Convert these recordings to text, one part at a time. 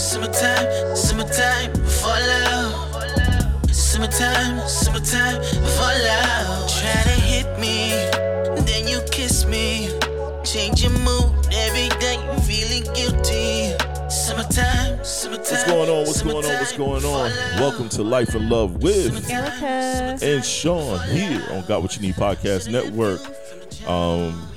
Summertime, summertime, summertime, fall out. Summertime, summertime, fall out. Try to hit me, then you kiss me. Change your mood every day, you feeling guilty. Summertime, summertime. What's going on? What's going on? What's going on? Welcome to Life and Love with Erica. and Sean here on Got What You Need Podcast Network. Um,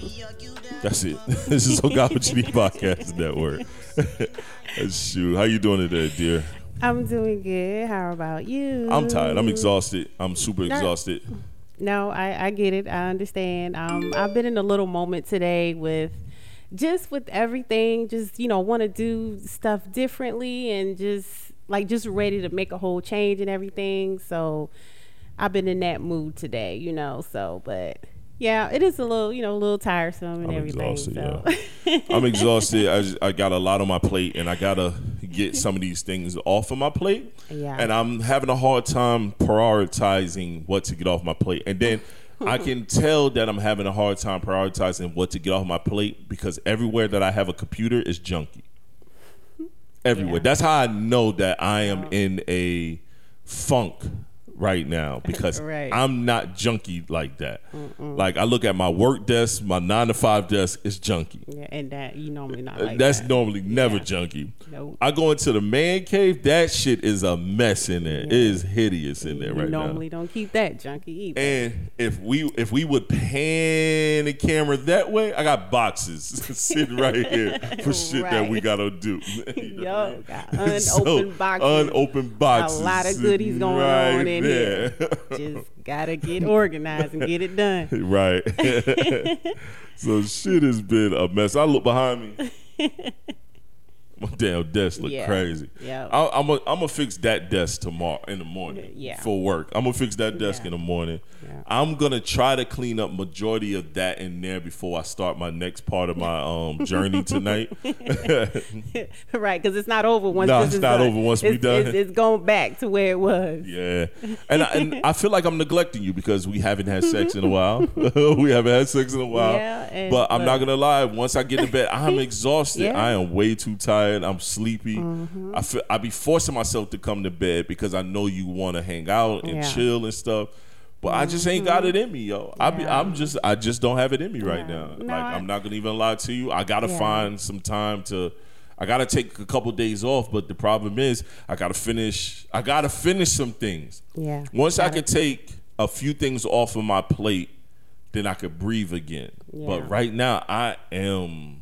that's it. this is on Got What You Need Podcast Network. Shoot, how you doing today, dear? I'm doing good. How about you? I'm tired. I'm exhausted. I'm super No. exhausted. No, I, I get it. I understand. Um, I've been in a little moment today with just with everything, just you know, want to do stuff differently and just like just ready to make a whole change and everything. So I've been in that mood today, you know. So, but yeah, it is a little, you know, a little tiresome and I'm everything. exhausted. so. Yeah. I'm exhausted. I, just, I got a lot on my plate, and I gotta get some of these things off of my plate. Yeah. And I'm having a hard time prioritizing what to get off my plate, and then. I can tell that I'm having a hard time prioritizing what to get off my plate because everywhere that I have a computer is junky. Everywhere. Yeah. That's how I know that I am in a funk right now because Right. I'm not junky like that. Like I look at my work desk, my nine to five desk is junky. Yeah, and that you normally not like That's that. normally never Yeah. junky. Nope. I go into the man cave. That shit is a mess in there. It is hideous in there right normally now. don't keep that junky either. And if we if we would pan the camera that way, I got boxes sitting right here for shit that we gotta do. You know? Yo, got unopened So, boxes. Unopened boxes. A lot of goodies going right on in there. here. Just gotta get organized and get it done. right. so shit has been a mess. I look behind me. My damn desk look Yeah. crazy. Yeah. I, I'm gonna fix that desk tomorrow in the morning. Yeah. For work, I'm gonna fix that desk Yeah. in the morning. Yeah. I'm gonna try to clean up majority of that in there before I start my next part of my um journey tonight. right, because it's not over once Nah, it's not done. over once we It's- done. It's, it's going back to where it was. Yeah, and I, and I feel like I'm neglecting you because we haven't had sex in a while. we haven't had sex in a while. Yeah, and- but I'm not gonna lie. Once I get to bed, I'm exhausted. Yeah. I am way too tired. I'm sleepy. I feel I be forcing myself to come to bed because I know you want to hang out and Yeah. Mm-hmm. chill and stuff. But I just ain't got it in me, yo. I be, I'm just, I just don't have it in me right now. No, like I- I'm not gonna even lie to you. I gotta Yeah. find some time to. I gotta take a couple days off, but the problem is I gotta finish. I gotta finish some things. Yeah. Once I could take a few things off of my plate, then I could breathe again. Yeah. But right now I am,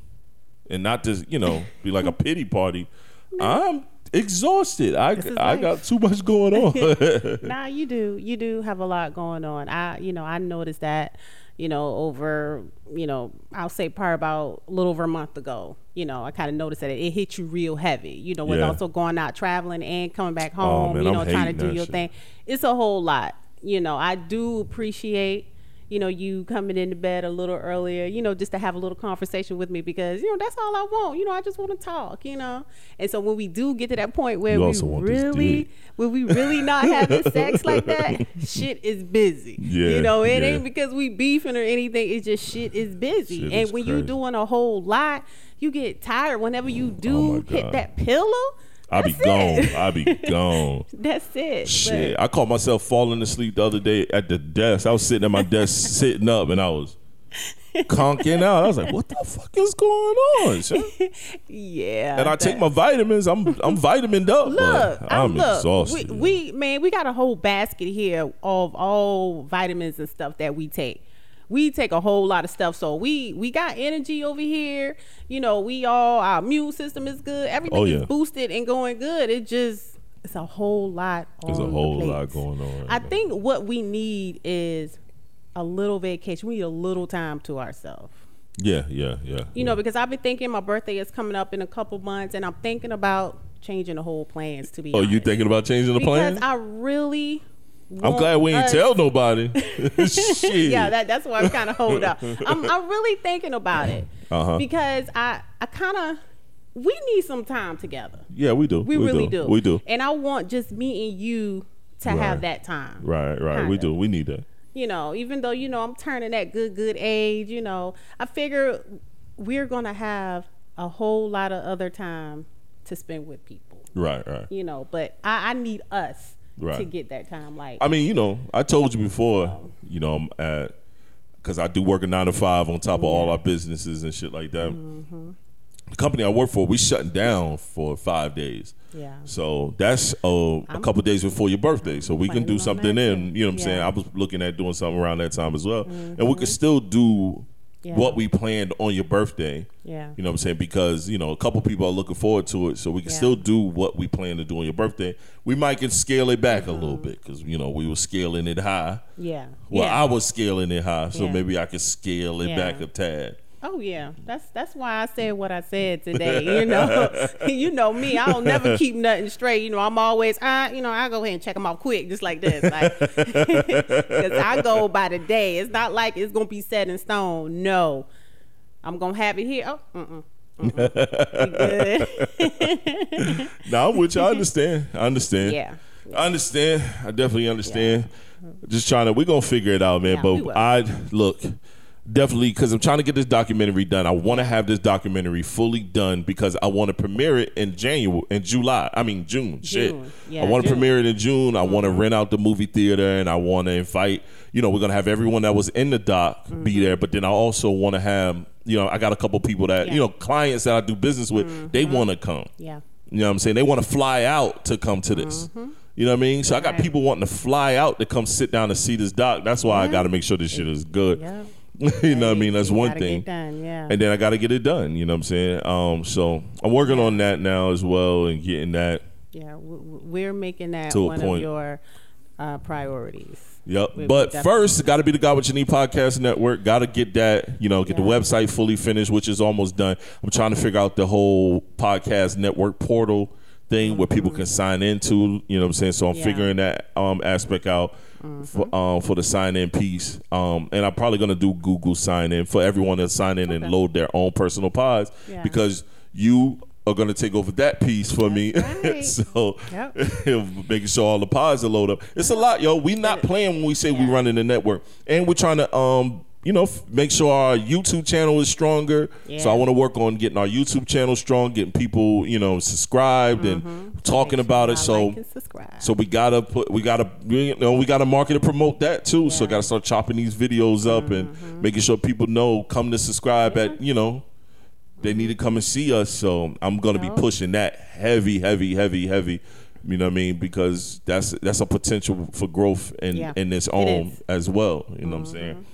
and not just you know be like a pity party. I'm exhausted. I I life. got too much going on. Nah, you do. You do have a lot going on. I, you know, I noticed that, you know, over, you know, I'll say probably about a little over a month ago. You know, I kind of noticed that it, it hit you real heavy. You know, with Yeah. also going out traveling and coming back oh, home. man, you I'm know, trying to do your shit. thing. It's a whole lot. You know, I do appreciate. You know, you coming into bed a little earlier, you know, just to have a little conversation with me because, you know, that's all I want. You know, I just want to talk, you know. And so when we do get to that point where You we really, when we really not having sex like that, shit is busy. Yeah, You know, it yeah. ain't because we beefing or anything. It's just shit is busy. Shit and is when you crazy. doing a whole lot, you get tired. Whenever you Oh do my hit that pillow, I be gone. I be gone. That's it. Shit, I caught myself falling asleep the other day at the desk. I was sitting at my desk, sitting up, and I was conking out. I was like, "What the fuck is going on?" yeah. And I take my vitamins. I'm I'm vitamined up. Look, but I'm I'm look, exhausted. We, we man, we got a whole basket here of all vitamins and stuff that we take. We take a whole lot of stuff, so we we got energy over here. You know, we all our immune system is good. Everything Oh, is boosted and going good. It just it's a whole lot. There's a on the whole lot going on. I think what we need is a little vacation. We need a little time to ourselves. Yeah, yeah, yeah. You know, because I've been thinking my birthday is coming up in a couple months, and I'm thinking about changing the whole plans. To be Oh, honest. you thinking about changing the plans? because? I really. I'm glad we ain't us- tell nobody. Shit. Yeah, that, that's why I'm kind of hold up. I'm, I'm really thinking about it Uh-huh. because I I kind of we need some time together. yeah, we do. We, really do. We do. And I want just me and you to Right. have that time. Right, right. We Kinda. do. We need that. You know, even though you know I'm turning that good good age, you know, I figure we're gonna have a whole lot of other time to spend with people. Right, right. You know, but I, I need us to get that time. Like I mean, you know, I told you before, you know, I'm at because I do work a nine to five on top of all our businesses and shit like that. Mm-hmm. The company I work for, we shutting down for five days. Yeah. So that's uh, a couple days before your birthday. So we can do something that in. You know what I'm saying? I was looking at doing something around that time as well, and we could still do Yeah. what we planned on your birthday. Yeah. You know what I'm saying? Because, you know, a couple people are looking forward to it. So we can Yeah. still do what we plan to do on your birthday. We might can scale it back a Mm-hmm. little bit because, you know, we were scaling it high. yeah. Well, yeah. I was scaling it high. So maybe I could scale it back a tad. Oh yeah, that's that's why I said what I said today. You know, you know me. I don't never keep nothing straight. You know, I'm always, uh, you know, I go ahead and check them off quick, just like this, like, because I go by the day. It's not like it's gonna be set in stone. No, I'm gonna have it here. Oh, mm-mm. mm-mm. No, I'm with you. I understand. I understand. Yeah. I understand. I definitely understand. Just trying to, we're going to figure it out, man. Yeah, but. I, look, definitely, because I'm trying to get this documentary done. I want to have this documentary fully done because I want to premiere it in January, in July. I mean, June. Shit. Yeah, I want to Mm-hmm. premiere it in June. I want to rent out the movie theater and I want to invite, you know, we're going to have everyone that was in the doc be there. But then I also want to have, you know, I got a couple people that, Yeah. you know, clients that I do business with, they want to come. yeah. You know what I'm saying? They want to fly out to come to this. You know what I mean? So I got Mm-hmm. People wanting to fly out to come sit down and see this doc. That's why I got to make sure this shit is good. Yeah. you know what I mean? That's You one thing. Done. Yeah. And then I got to get it done. You know what I'm saying? Um, so I'm working on that now as well and getting that. yeah. We're making that To a one of your uh, priorities. Yep. We- we but first, got to be the Got What You Need podcast network. Got to get that, you know, get the website fully finished, which is almost done. I'm trying to figure out the whole podcast network portal thing where people can sign into. You know what I'm saying? So I'm Yeah. figuring that um, aspect out for, um, for the sign in piece. Um, and I'm probably gonna do Google sign in for everyone to sign in and load their own personal pods Yeah. because you are gonna take over that piece for me. right. so Yep. making sure all the pods are loaded up. It's a lot, yo. We not playing when we say we running the network, and we're trying to um. You know, f- make sure our YouTube channel is stronger. So I want to work on getting our YouTube channel strong, getting people, you know, subscribed and talking Make about it. So like so we gotta put, we gotta, you know, we gotta market and promote that too. So Yeah. gotta start chopping these videos up and making sure people know come to subscribe at, you know, they need to come and see us. So I'm gonna be pushing that heavy, heavy, heavy, heavy. You know what I mean? Because that's that's a potential for growth in Yeah. in its own. Mm-hmm. as well. You know what I'm saying?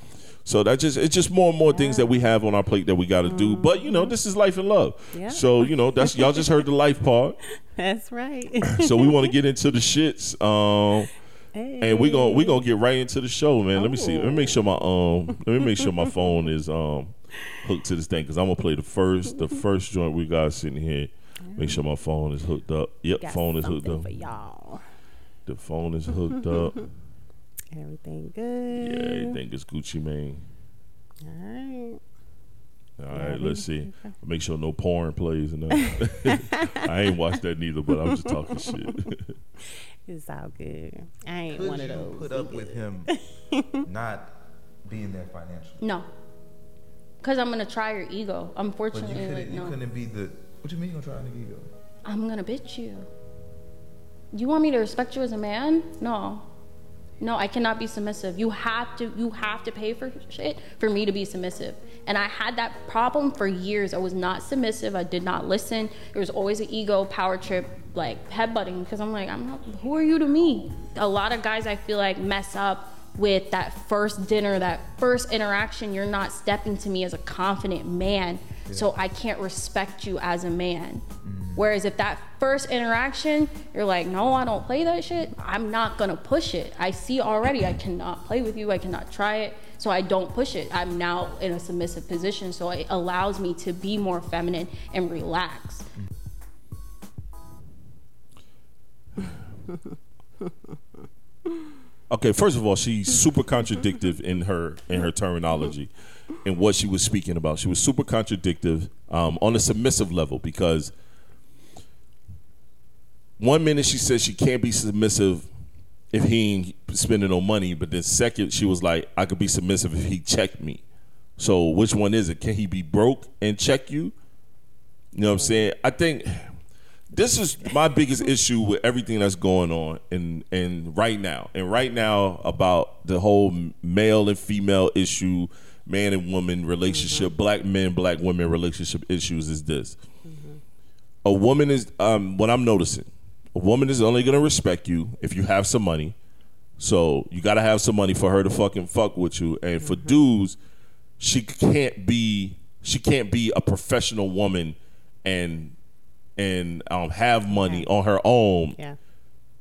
So that just it's just more and more things that we have on our plate that we got to do. But you know, this is life and love. Yeah. So you know, that's y'all just heard the life part. That's right. So we want to get into the shits. Um, and we gonna we gonna get right into the show, man. Let me see. Let me make sure my um. Let me make sure my phone is um hooked to this thing because I'm gonna play the first the first joint we got sitting here. Make sure my phone is hooked up. Yep, Got phone is hooked up. for y'all. The phone is hooked up. Everything good. Yeah, good. everything is Gucci Mane. All right. All right, let's see. Make sure no porn plays and that. I ain't watched that neither, but I'm just talking shit. It's all good. I ain't Could one of you those. put up with him not being there financially? No. Because I'm going to try your ego. But you Unfortunately, couldn't, you no. couldn't be the. What you mean you're gonna try a nigga ego? I'm going to bitch you. You want me to respect you as a man? No. No, I cannot be submissive. You have to you have to pay for shit for me to be submissive. And I had that problem for years. I was not submissive. I did not listen. There was always an ego power trip like headbutting because I'm like, I'm not who are you to me? A lot of guys I feel like mess up with that first dinner, that first interaction, you're not stepping to me as a confident man. So I can't respect you as a man. Mm. Whereas if that first interaction, you're like, no, I don't play that shit, I'm not gonna push it. I see already I cannot play with you, I cannot try it, so I don't push it. I'm now in a submissive position, so it allows me to be more feminine and relax. Mm. Okay, first of all, she's super contradictive in her in her terminology and what she was speaking about. She was super contradictive um, on a submissive level because one minute she said she can't be submissive if he ain't spending no money, but then second she was like, I could be submissive if he checked me. So which one is it? Can he be broke and check you? You know what I'm saying? I think this is my biggest issue with everything that's going on and and right now and right now about the whole male and female issue man and woman relationship black men black women relationship issues is this. A woman is um what i'm noticing a woman is only going to respect you if you have some money. So you got to have some money for her to fucking fuck with you and for dudes she can't be she can't be a professional woman and and um, have money on her own Yeah.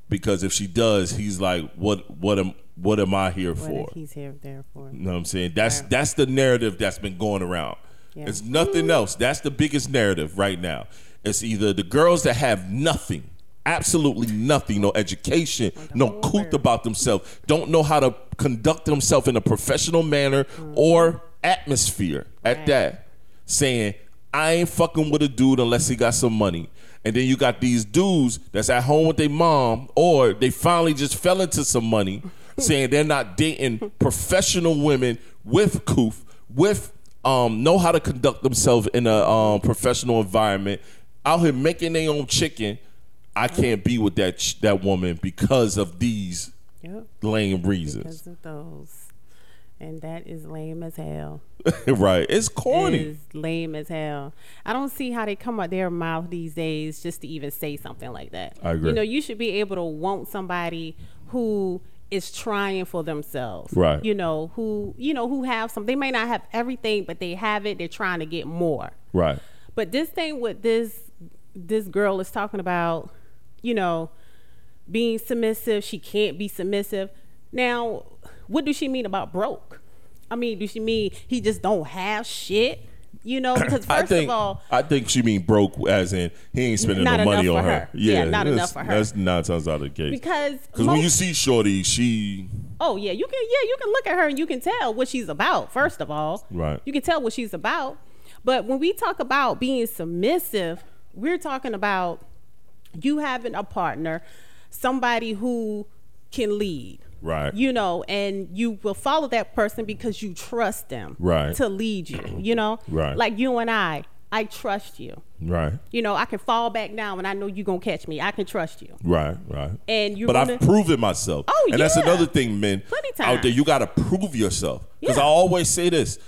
because if she does, he's like, what what am what am I here What for? he's here there for? You know what I'm saying? That's Yeah. that's the narrative that's been going around. Yeah. It's nothing else. That's the biggest narrative right now. It's either the girls that have nothing, absolutely nothing, no education, no word. about themselves, don't know how to conduct themselves in a professional manner or atmosphere at Right. that, saying, I ain't fucking with a dude unless he got some money. And then you got these dudes that's at home with their mom, or they finally just fell into some money, saying they're not dating professional women with coof, with um, know how to conduct themselves in a um, professional environment, out here making their own chicken. I can't be with that ch- that woman because of these lame reasons. Because of those. And that is lame as hell. right? It's corny. is lame as hell. I don't see how they come out their mouth these days just to even say something like that. I agree. You know, you should be able to want somebody who is trying for themselves. Right. You know, who you know, who have some they may not have everything, but they have it, they're trying to get more. Right. But this thing with this this girl is talking about, you know, being submissive, she can't be submissive. Now, what does she mean about broke? I mean, does she mean he just don't have shit? You know, because first I think of all, I think she mean broke as in he ain't spending Not no money on her. her. Yeah, not that's- enough for her. That's nine times out of the case. because Because when you see Shorty, she oh yeah, you can yeah you can look at her and you can tell what she's about. First of all, Right. You can tell what she's about. But when we talk about being submissive, we're talking about you having a partner, somebody who can lead. Right. You know, and you will follow that person because you trust them. Right. To lead you. You know. Right. Like you and I, I trust you. right, You know, I can fall back down and I know you're gonna catch me. I can trust you. right, right. And you're but gonna I've proven myself. Oh, and that's another thing, men. Plenty Out there, you got to prove yourself. Because Yeah. I always say this,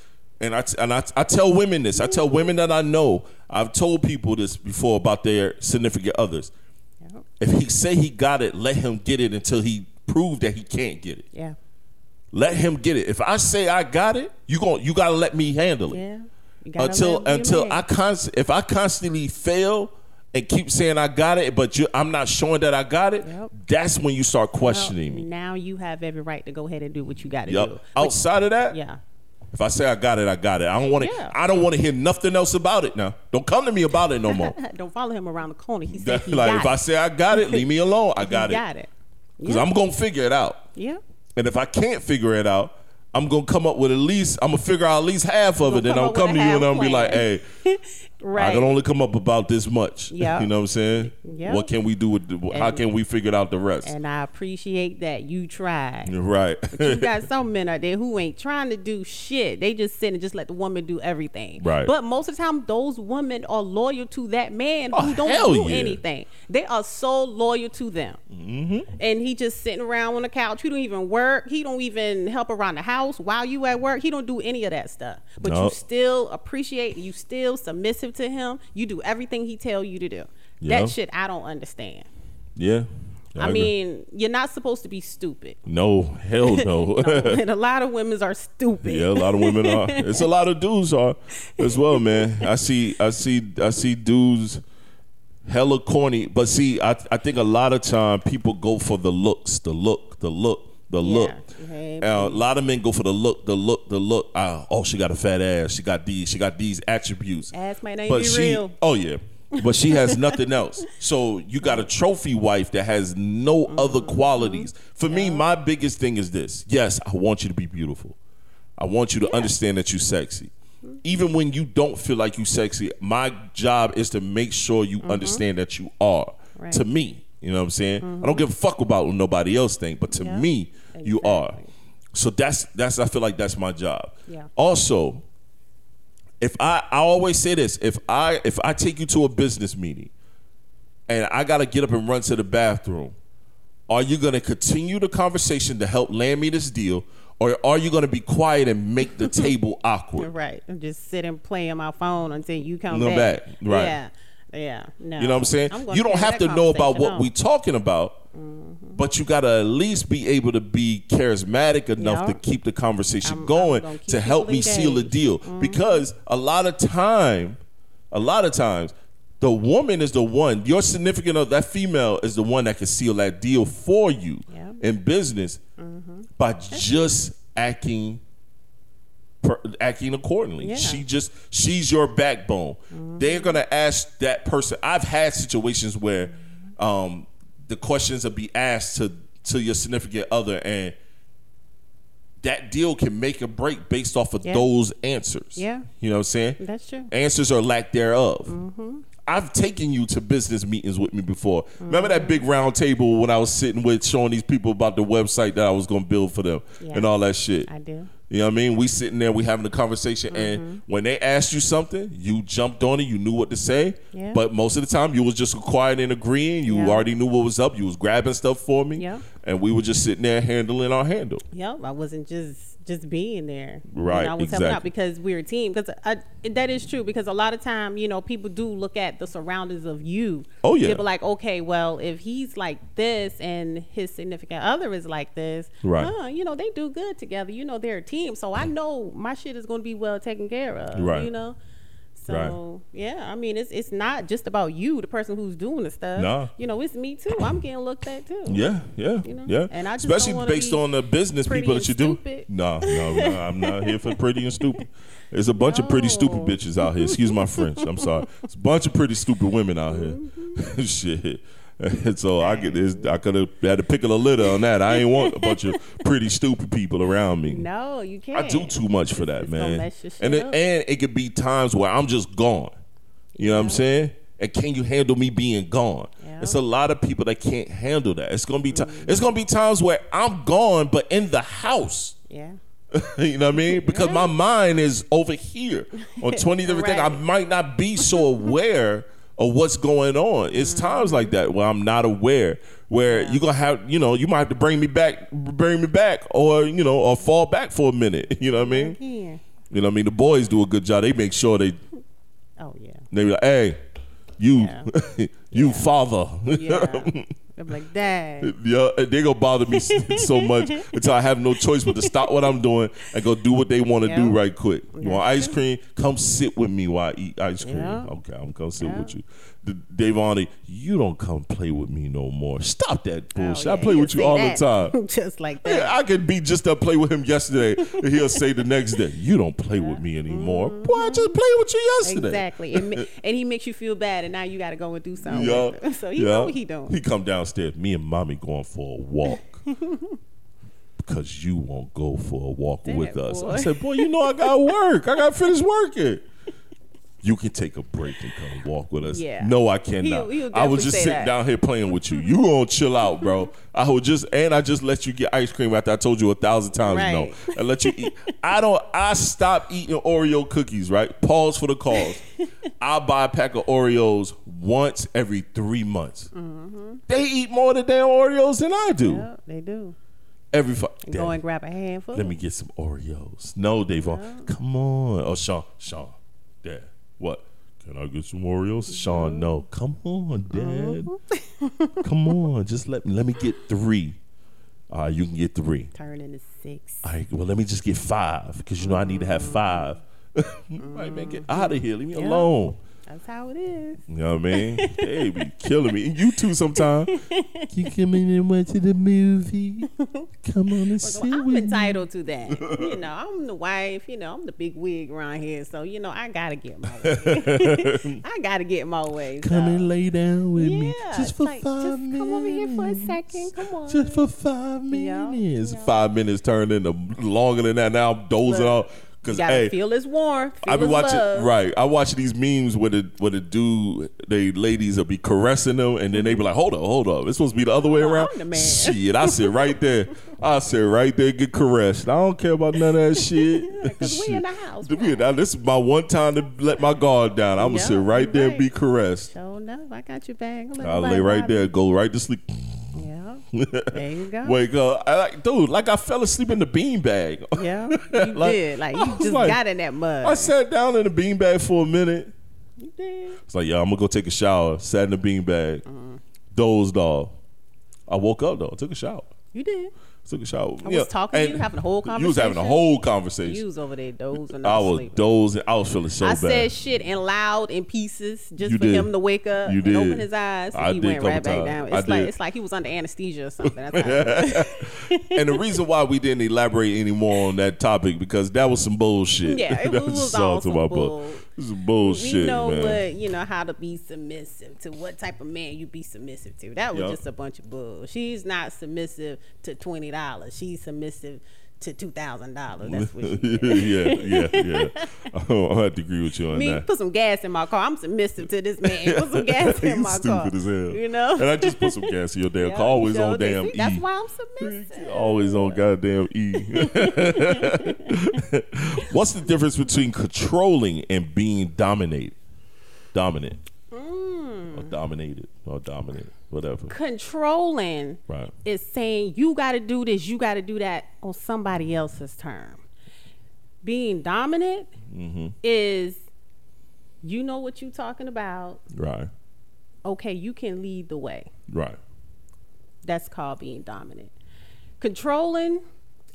and I and I, I tell women this. I tell mm-hmm. women that I know. I've told people this before about their significant others. Yep. If he say he got it, let him get it until he prove that he can't get it. Yeah. Let him get it. If I say I got it, you gon' you gotta let me handle it. Yeah. Until let 'em be until. I const- if I constantly fail and keep saying I got it, but you, I'm not showing that I got it, Yep. that's when you start Well, questioning me. Now you have every right to go ahead and do what you got to Yep. do. Outside of that, Yeah. if I say I got it, I got it. I don't want to. Yeah. I don't want to hear nothing else about it now. Don't come to me about it no more. Don't follow him around the corner. He said he like got if I say I got it, leave me alone. I He got it got it. Because Yeah. I'm gonna figure it out. Yeah. And if I can't figure it out, I'm gonna come up with at least. I'm gonna figure out at least half of it. Gonna Then I'll come to you and half I'll be like, "Hey, Right. I can only come up about this much. Yeah. You know what I'm saying? Yeah. What can we do with the, how can we figure out the rest? and I appreciate that you tried. right. You got some men out there who ain't trying to do shit. They just sit and just let the woman do everything. Right. But most of the time, those women are loyal to that man Oh, who don't do yeah. anything. They are so loyal to them. Mm-hmm. And he just sitting around on the couch. He don't even work. He don't even help around the house while you at work. He don't do any of that stuff. But you still appreciate. You still submissive to him. You do everything he tell you to do. Yeah. That shit I don't understand. yeah. I, agree. mean, you're not supposed to be stupid. no, hell no. and a lot of women are stupid. yeah, a lot of women are. It's a lot of dudes are as well, man. I see, I see, I see dudes hella corny. But see, I I think a lot of time people go for the looks, the look, the look, the look. Uh, a lot of men go for the look, the look, the look. Uh, oh, she got a fat ass. She got these. She got these attributes. Ass might not but be she, real. Oh yeah. But she has nothing else. So you got a trophy wife that has no other Mm-hmm. qualities. For me, my biggest thing is this. Yes, I want you to be beautiful. I want you to understand that you're sexy. Even when you don't feel like you're sexy, my job is to make sure you understand that you are. Mm-hmm. Right. To me, you know what I'm saying? I don't give a fuck about what nobody else think, but to Yeah. me, you are. So that's that's I feel like that's my job. Yeah. Also, if I I always say this, if I if I take you to a business meeting and I got to get up and run to the bathroom. Are you going to continue the conversation to help land me this deal, or are you going to be quiet and make the table awkward? Right. And just sit and play on my phone until you come Come back. back, right. Yeah. Yeah. No. You know what I'm saying? I'm you don't have to know about what on. we talking about, mm-hmm. but you got to at least be able to be charismatic enough Yeah. to keep the conversation I'm- I'm going gonna help people me seal a engaged. deal. Because a lot of time, a lot of times, the woman is the one. Your significant other, that female, is the one that can seal that deal for you Yeah. in business mm-hmm. by just acting per, acting accordingly. Yeah. She just she's your backbone. Mm-hmm. They're gonna ask that person. I've had situations where um, the questions will be asked to to your significant other, and that deal can make or break based off of Yeah. those answers. Yeah. you know what I'm saying. That's true. Answers or lack thereof. Mm-hmm. I've taken you to business meetings with me before. Mm-hmm. Remember that big round table when I was sitting with showing these people about the website that I was going to build for them Yeah. and all that shit. I do. You know what I mean? We sitting there, we having a conversation, Mm-hmm. and when they asked you something, you jumped on it. You knew what to say, Yeah. but most of the time you was just quiet and agreeing. You Yeah. already knew what was up. You was grabbing stuff for me, Yeah. and we were just sitting there handling our handle. Yep, I wasn't just just being there. You Right, know, I was helping out exactly. because we're a team. Because that is true. Because a lot of time, you know, people do look at the surroundings of you. Oh, yeah. They'll be like, okay, well, if he's like this and his significant other is like this, Right. huh, you know, they do good together. You know, they're a team. So I mm. know my shit is going to be well taken care of. Right. You know. So yeah, I mean, it's it's not just about you, the person who's doing the stuff. Nah. You know, it's me too. I'm getting looked at too. Yeah, yeah, You know? yeah. And I just especially based on the business people that you do. No, no, no. I'm not here for pretty and stupid. There's a bunch of pretty stupid bitches out here. Excuse my French. I'm sorry. It's a bunch of pretty stupid women out here. Mm-hmm. Shit. And so I could this, I could have had to pick a litter on that. I ain't want a bunch of pretty stupid people around me. No, you can't. I do too much for that, It's man. mess your shit And it, and it could be times where I'm just gone. You know what I'm saying? And can you handle me being gone? Yeah. It's a lot of people that can't handle that. It's gonna be ti- mm. it's gonna be times where I'm gone, but in the house. Yeah. you know what I mean? Because my mind is over here on 20 different things. I might not be so aware of what's going on. It's Mm-hmm. times like that where I'm not aware. Where you're gonna have, you know, you might have to bring me back, bring me back, or you know, or fall back for a minute. You know what I mean? Yeah. You know what I mean? The boys do a good job. They make sure they Oh yeah. they be like, hey, you, Yeah. you father. Yeah. I'm like, Dad. Yeah, they gonna bother me so much until I have no choice but to stop what I'm doing and go do what they want to do right quick. You want ice cream? Come sit with me while I eat ice cream. Yeah. Okay, I'm gonna sit Yeah. with you. Davani, you don't come play with me no more. Stop that oh, bullshit. Oh, I play he'll with you all that. the time. Just like that. Yeah, I could be just up play with him yesterday, and he'll say the next day, "You don't play with me anymore." Mm-hmm. Boy, I just played with you yesterday. Exactly. And, and he makes you feel bad, and now you got to go and do something. Yeah. So he yeah. know what he doing. He come downstairs. Me and mommy going for a walk because you won't go for a walk Damn, with us. I said, boy, you know I got work. I got to finish working. You can take a break and come walk with us. Yeah. No, I cannot. He'll- he'll I was just sitting that. down here playing with you. You gonna chill out, bro. I would just and I just let you get ice cream after I told you a thousand times no. Right. I let you eat. I don't. I stop eating Oreo cookies. Right. Pause for the cause. I buy a pack of Oreos once every three months. Mm-hmm. They eat more of the damn Oreos than I do. Yeah, they do. Every fu- go and grab a handful. Let me get some Oreos. No, Davon. Come on. Oh, Sean. Sean. Dad. What? Can I get some Oreos? Sean, no. Come on, uh-huh. Dad. Come on. Just let me let me get three. All right, you can get three. Turn into six. All right, well, let me just get five because you know I need to have mm-hmm. five. right, man, get out of here. Leave me Yeah. alone. That's how it is. You know what I mean? they be killing me. And you too sometimes. you come in and watch the movie. Come on and sit I'm with me. entitled to that. you know, I'm the wife. You know, I'm the big wig around here. So you know, I gotta get my way. I gotta get my way. Come so. and lay down with yeah, me. Just for like, five just minutes. come over here for a second. Come on. Just for five Yeah, minutes. yeah. Five minutes turned into longer than that. Now I'm dozing Look. off. You Cause gotta hey, feel his warmth. Feel I be his watching love. right. I watch these memes where the where the dude, they ladies will be caressing them, and then they be like, "Hold up, hold up, it's supposed to be the other way around." The man. Shit, I sit right there. I sit right there, get caressed. I don't care about none of that shit. shit. 'cause we in the house, in- now, this is my one time to let my guard down. I'm gonna Yeah, sit right you there and be caressed. Sure enough, I got your bag. I lay right there, go right to sleep. There you go. Wake up, I like, dude. Like I fell asleep in the beanbag. Yeah, you Like, did. Like you just like- got in that mud. I sat down in the beanbag for a minute. you did. It's like, yeah, I'm gonna go take a shower. Sat in the beanbag, Mm-hmm. dozed off. I woke up though. Took a shower. You did. Took a shower. I was talking to you, having a whole conversation. You was having a whole conversation. You was over there dozing. I was sleeping. dozing. I was feeling so I bad. said shit and loud in pieces just You for did. him to wake up You and open his eyes. And I he did went right back times. down. I It's like did. it's like he was under anesthesia or something. That's and the reason why we didn't elaborate anymore on that topic because that was some bullshit. Yeah, it That was just all all to some my bull. This is bullshit, we know man. what you know how to be submissive to what type of man you be submissive to. That was Yup. just a bunch of bull. She's not submissive to twenty dollars. She's submissive to two thousand dollars. That's what is. yeah, yeah, Oh, I have to agree with you on Me, that. put some gas in my car. I'm submissive to this man. Put some gas in my stupid car. as hell. You know. And I just put some gas in your damn Yeah, car. Always you on damn See, E. That's why I'm submissive. Always on goddamn E. What's the difference between controlling and being dominated? Dominant. Hmm. Or dominated. Or dominant. Whatever. Controlling Right. is saying you got to do this, you got to do that on somebody else's term. Being dominant Mm-hmm. is you know what you're talking about. Right. Okay, you can lead the way. Right. That's called being dominant. Controlling,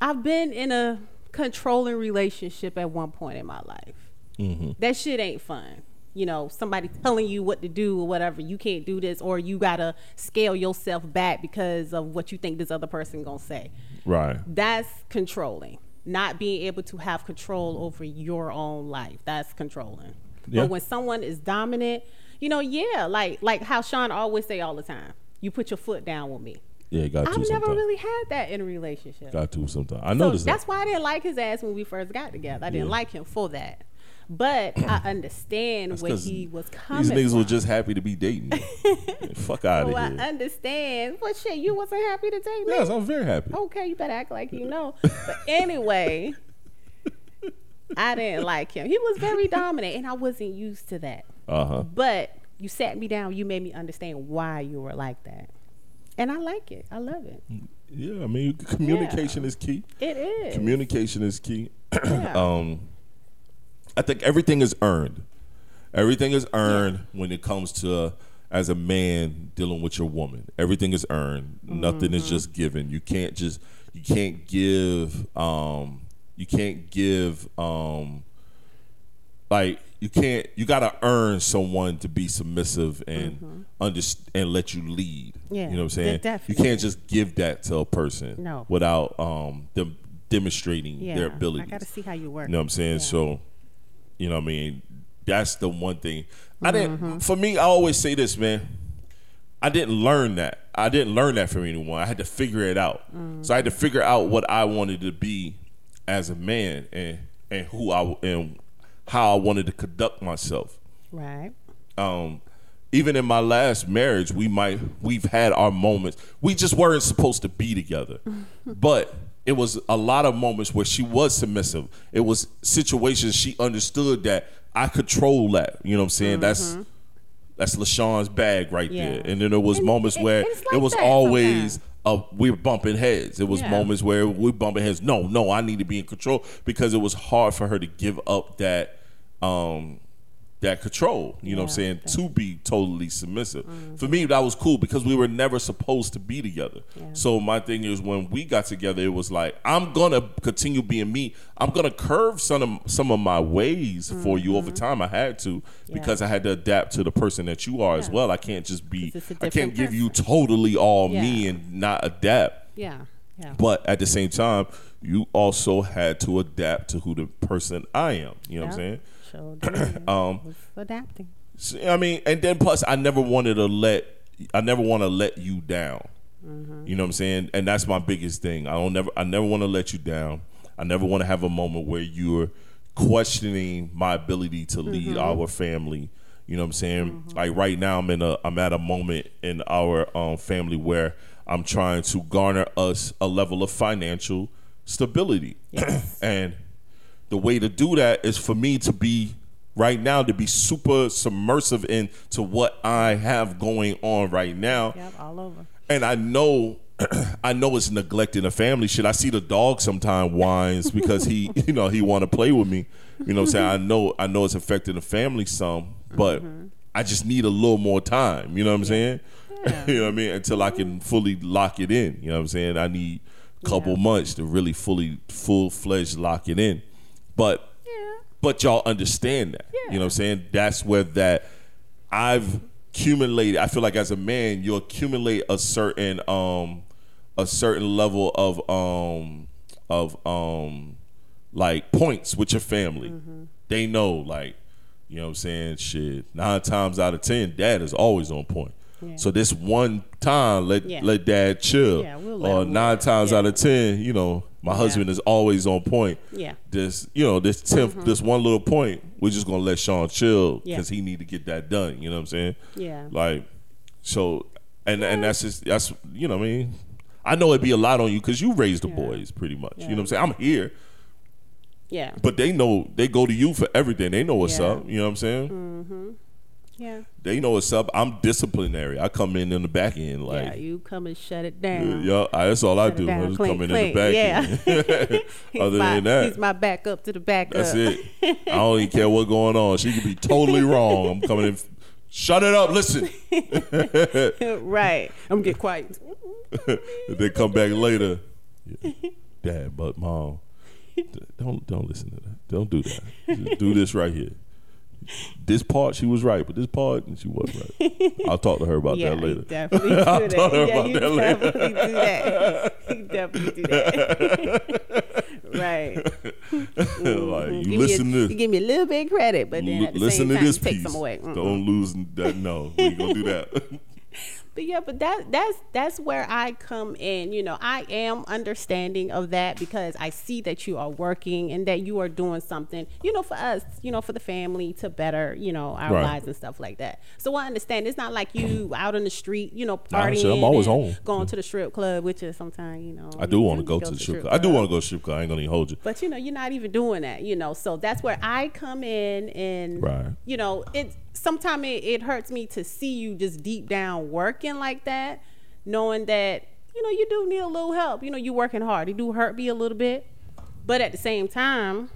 I've been in a controlling relationship at one point in my life. Mm-hmm. That shit ain't fun. You know, somebody telling you what to do or whatever. You can't do this, or you gotta scale yourself back because of what you think this other person gonna say. Right. That's controlling. Not being able to have control over your own life. That's controlling. Yeah. But when someone is dominant, you know, yeah, like like how Sean always say all the time. You put your foot down with me. Yeah, got to I've never sometimes. really had that in a relationship. Got to sometimes. I So noticed that's that. why I didn't like his ass when we first got together. I didn't Yeah. like him for that. But I understand where he was coming These niggas from. were just happy to be dating. you. Fuck out of I here. I understand. What shit? You wasn't happy to date me? Yes, I'm very happy. okay, you better act like you know. But anyway, I didn't like him. He was very dominant, and I wasn't used to that. Uh huh. But you sat me down. You made me understand why you were like that, and I like it. I love it. Yeah, I mean, communication is key. It is. Communication is key. Yeah. um, I think everything is earned. Everything is earned when it comes to as a man dealing with your woman. Everything is earned. Nothing Mm-hmm. is just given. You can't just you can't give um you can't give um like you can't you got to earn someone to be submissive and underst- and let you lead. Mm-hmm. Yeah, you know what I'm saying? You can't just give that to a person No. without um them demonstrating yeah. their abilities. I got to see how you work. You know what I'm saying? Yeah. So, you know what I mean? That's the one thing. I Mm-hmm. didn't for me, I always say this, man. I didn't learn that. I didn't learn that from anyone. I had to figure it out. So I had to figure out what I wanted to be as a man and and who I and how I wanted to conduct myself Right. um, even in my last marriage, we might we've had our moments. We just weren't supposed to be together, but it was a lot of moments where she was submissive. It was situations she understood that I control that. You know what I'm saying? That's that's LaShon's bag right Yeah. there. And then there was And- moments and- where it's it was always uh, we were bumping heads. It was Yeah. moments where we're bumping heads. No, no, I need to be in control because it was hard for her to give up that um that control. You know what I'm Yeah, saying? To be totally submissive. For me, that was cool because we were never supposed to be together. So my thing is when we got together, it was like I'm gonna continue being me. I'm gonna curve some of some of my ways for you over time. I had to because I had to adapt to the person that you are as well. I can't just be I can't different give you totally all me and not adapt. Yeah. Yeah. But at the same time, you also had to adapt to who the person I am. You know what I'm saying? Sure. Um, adapting. I mean, and then plus, I never wanted to let, I never want to let you down. You know what I'm saying? And that's my biggest thing. I don't never, I never want to let you down. I never want to have a moment where you're, questioning my ability to lead our family. You know what I'm saying? Like right now, I'm in a I'm at a moment in our um, family where I'm trying to garner us a level of financial stability, Yes. and the way to do that is for me to be right now to be super submersive into what I have going on right now. Yep, all over. And I know I know it's neglecting the family shit. I see the dog sometime whines because he, you know, he want to play with me. You know what I'm saying? I know I know it's affecting the family some, but mm-hmm. I just need a little more time, you know what I'm saying? you know what I mean? Until I can mm-hmm. fully lock it in, you know what I'm saying? I need a couple Yeah. months to really fully full-fledged lock it in. But but y'all understand that. You know what I'm saying? That's where that I've accumulated. I feel like as a man, you accumulate a certain um a certain level of um of um like points with your family. Mm-hmm. They know like you know what I'm saying shit. Nine times out of ten, dad is always on point. Yeah. So this one time, let Yeah. let dad chill. Yeah, we'll let or nine times Yeah. out of ten, you know, my husband is always on point Yeah. Mm-hmm. this you know this tenth this one little point we're just gonna let sean chill Yeah. because he need to get that done you know what i'm saying Yeah. like so and and that's just that's you know what i mean i know it'd be a lot on you because you raised the Yeah. boys pretty much you know what i'm saying i'm here Yeah. but they know they go to you for everything they know what's Yeah. up you know what i'm saying Yeah. they know what's up i'm disciplinary i come in in the back end like yeah. You come and shut it down. yeah, I- that's all I Shut it do. I just Clean, come in clean. in the back Yeah. end. Other my, than that, he's my backup to the backup. That's it. I don't even care what's going on. She could be totally wrong. I'm coming in. Shut it up. Listen. right. I'm gonna get quiet. They come back later. Yeah. Dad, but mom, don't don't listen to that. Don't do that. Just do this right here. This part she was right, but this part she wasn't right. I'll talk to her about yeah, that later. definitely I'll that. talk to her yeah, about you that later. definitely do that. You definitely do that. right. like you me listen a, to you give me a little bit of credit, but then L- listen to time, this piece. Don't lose that. No, we gonna do that. But yeah, but that that's that's where I come in. You know, I am understanding of that because I see that you are working and that you are doing something. You know, for us, you know, for the family to better, you know, our Right. lives and stuff like that. So I understand. It's not like you out on the street, you know, partying. shit, I'm always home. Going to mm. the strip club, which is sometimes, you know. I do want to go to the strip club. I do want to go to the strip club. I ain't gonna even hold you. but you know, you're not even doing that, you know. So that's where I come in and Right. you know, it sometimes it, it hurts me to see you just deep down working like that, knowing that, you know, you do need a little help. You know, you're working hard. It do hurt me a little bit. But at the same time,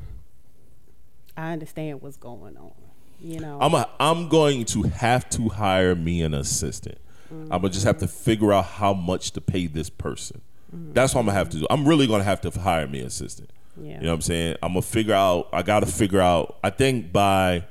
I understand what's going on. You know. I'm a, I'm going to have to hire me an assistant. I'm gonna just have to figure out how much to pay this person. Mm-hmm. That's what I'm gonna have to do. I'm really gonna have to hire me an assistant. Yeah. You know what I'm saying? I'm gonna figure out. I gotta figure out. I think by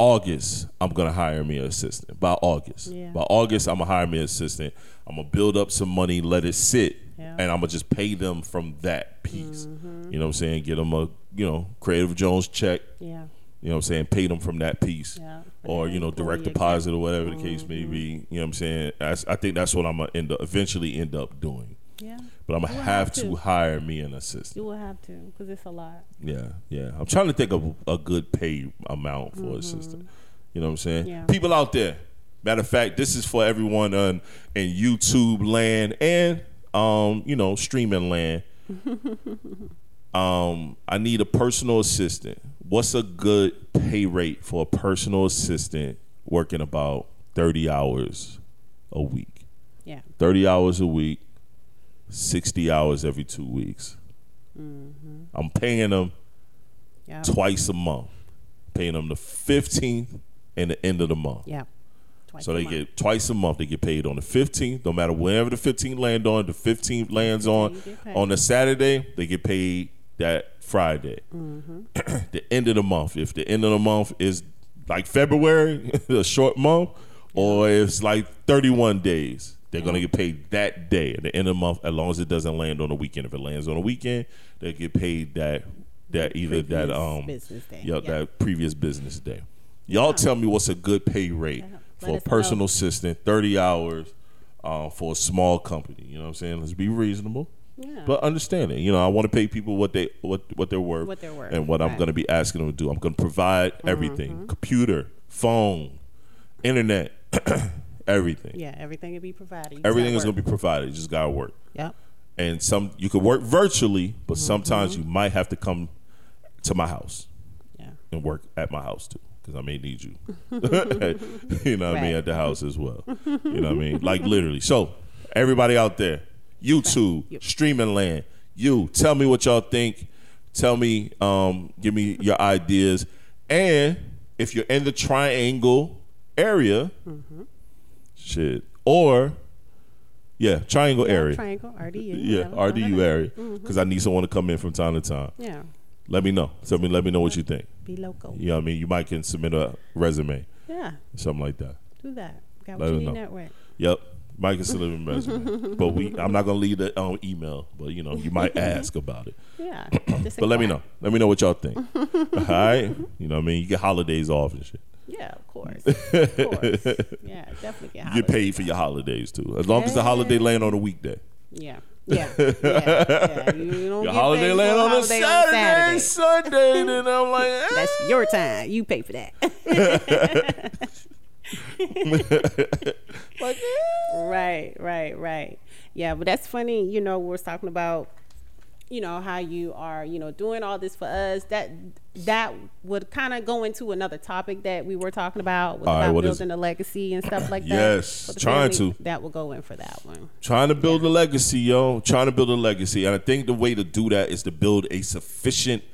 August, I'm gonna hire me an assistant. By August, Yeah. by August, I'm gonna hire me an assistant. I'm gonna build up some money, let it sit, Yeah. and I'm gonna just pay them from that piece. Mm-hmm. You know what I'm saying? Get them a you know Creative Jones check. yeah. You know what I'm saying? Pay them from that piece. Yeah. Or, you know, direct deposit or whatever the case may be. You know what I'm saying? That's, I think that's what I'm to end up, eventually end up doing. Yeah. But I'm to have have to hire me an assistant. You will have to because it's a lot. Yeah, yeah. I'm trying to think of a good pay amount for assistant. You know what I'm saying? Yeah. People out there. Matter of fact, this is for everyone on in YouTube land and um, you know, streaming land. um, I need a personal assistant. What's a good pay rate for a personal assistant working about 30 hours a week? Yeah. 30 hours a week, 60 hours every two weeks. I'm paying them Yeah. twice a month. Paying them the 15th and the end of the month. Yeah. Twice So they month. get twice a month. They get paid on the 15th, no matter whenever the 15th land on. The 15th lands on you get paid. on the Saturday. They get paid that Friday. Mm-hmm. the end of the month. If the end of the month is like February, a short month, or it's like 31 days, they're gonna get paid that day at the end of the month, as long as it doesn't land on a weekend. If it lands on a weekend, they get paid that that either that um business day. yeah, that previous business day. Y'all tell me what's a good pay rate Yeah. for a us know. personal assistant, 30 hours uh, for a small company. You know what I'm saying? Let's be reasonable. Yeah. But understanding, you know, I want to pay people what they what what they're worth, What they're worth, and what I'm going to be asking them to do. I'm going to provide everything: computer, phone, internet, everything. yeah, everything will be provided. You Everything is going to be provided. You just got to work. Yep. And some you could work virtually, but Mm-hmm. sometimes you might have to come to my house Yeah. and work at my house too, because I may need you. you know what I mean at the house as well. You know what I mean, like literally. So everybody out there, YouTube, Yep. streaming land, you tell me what y'all think. Tell me, um, give me your ideas, and if you're in the Triangle area, Mm-hmm. Shit, or yeah, Triangle Yeah, area. Triangle, RDU. Yeah, RDU area. Because I need someone to come in from time to time. Yeah. Let me know. Tell me. Let me know what you think. Be local. You know what I mean? You might can submit a resume, Yeah. something like that. Do that. Got Let what you need know. network. Yep. Might can submit a resume, but we. I'm not gonna leave the um, email, but you know, you might ask about it. Yeah. But let me know. Let me know what y'all think. All right. You know what I mean? You get holidays off and shit. Yeah, of course. Of course. Yeah, definitely get You get paid for your holidays too, as long as the holiday land on a weekday. Yeah. Yeah. Yeah. yeah. You, you don't Your holiday land on a holiday Saturday, Sunday, then I'm like, eh. That's your time. You pay for that. like, eh. right, right, right. Yeah, but that's funny. You know, we're talking about, you know, how you are, you know, doing all this for us. That that would kind of go into another topic that we were talking about with right, about what is building a legacy and stuff like that. Yes, trying family, to. That will go in for that one. Trying to build a legacy, yo. Trying to build a legacy. And I think the way to do that is to build a sufficient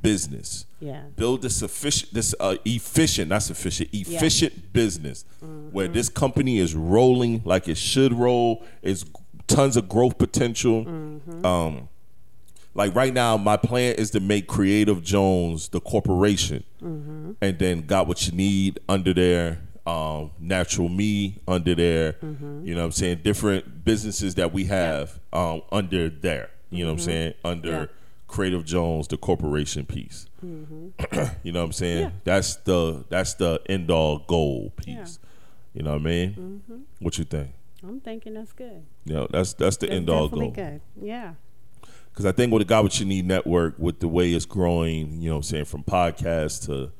business. Yeah. Build a sufficient this uh efficient, not sufficient, efficient business where this company is rolling like it should roll. It's tons of growth potential. Um like right now, my plan is to make Creative Jones the corporation, mm-hmm. and then got what you need under there. Um, Natural Me under there. Mm-hmm. You know what I'm saying? Different businesses that we have um, under there. You know what I'm mm-hmm. saying? Under Yeah. Creative Jones, the corporation piece. you know what I'm saying? That's the that's the end all goal piece. You know what I mean? What you think? I'm thinking that's good. You know, that's that's the That's end all goal. good. Yeah. Because I think with the Got What You Need Network, with the way it's growing, you know, I'm saying from podcasts to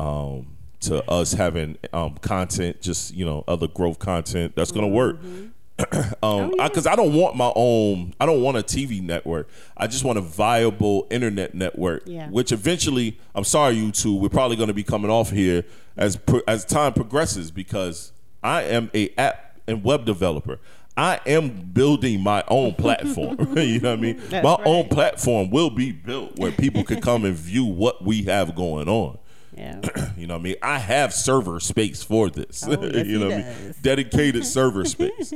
um, to us having um, content, just you know, other growth content, that's gonna work. Mm-hmm. um, because I, don't want my own. I don't want a TV network. I just want a viable internet network. Yeah. Which eventually, I'm sorry, you two, we're probably going to be coming off here as as time progresses because I am a app and web developer. I am building my own platform. you know what I mean? That's my right. own platform will be built where people can come and view what we have going on. Yeah. You know what I mean? I have server space for this. Oh, yes, you know what I mean? Dedicated server space.